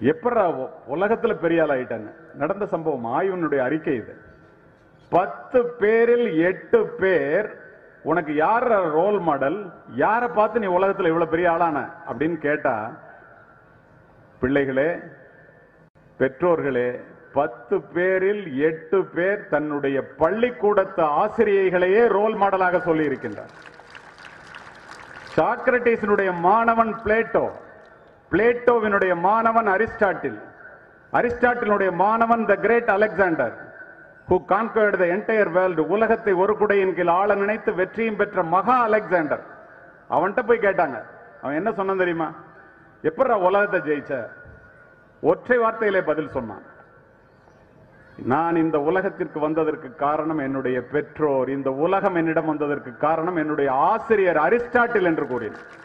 எப்படா உலகத்தில் உலகத்துல பெரிய ஆள் ஆயிட்டாங்க. நடந்த சம்பவம் ஆயுனுடைய அறிக்கை இது. பத்து பேரில் எட்டு பேர் உனக்கு யார் ரோல் மாடல் யாரை பார்த்து நீ உலகத்துல இவ்வளவு பெரிய ஆளான? அப்படின்னு கேட்டா பிள்ளைகளே பெற்றோர்களே பத்து பேரில் எட்டு பேர் தன்னுடைய பள்ளிக்கூடத்து ஆசிரியைகளையே ரோல் மாடலாக சொல்லி இருக்கின்றார் சாக்ரட்டிஸினுடைய மாணவன் பிளேட்டோ பிளேட்டோவினுடைய மாணவன் அரிஸ்டாட்டில். அரிஸ்டாட்டிலுடைய மாணவன் the great Alexander who conquered the entire world உலகத்தை ஒரு குடையின் கீழ் ஆள நினைத்து வெற்றியும் பெற்ற மகா அலெக்சாண்டர் அவன்கிட்ட போய் கேட்டாங்க. அவன் என்ன சொன்னான் தெரியுமா? எப்படா உலகத்தை ஜெயிச்ச? ஒற்றை வார்த்தையிலே பதில் சொன்னான். நான் இந்த உலகத்திற்கு வந்ததற்கு காரணம் என்னுடைய பெற்றோர். இந்த உலகம் என்னிடம் வந்ததற்கு காரணம் என்னுடைய ஆசிரியர் அரிஸ்டாட்டில் என்று கூறினார்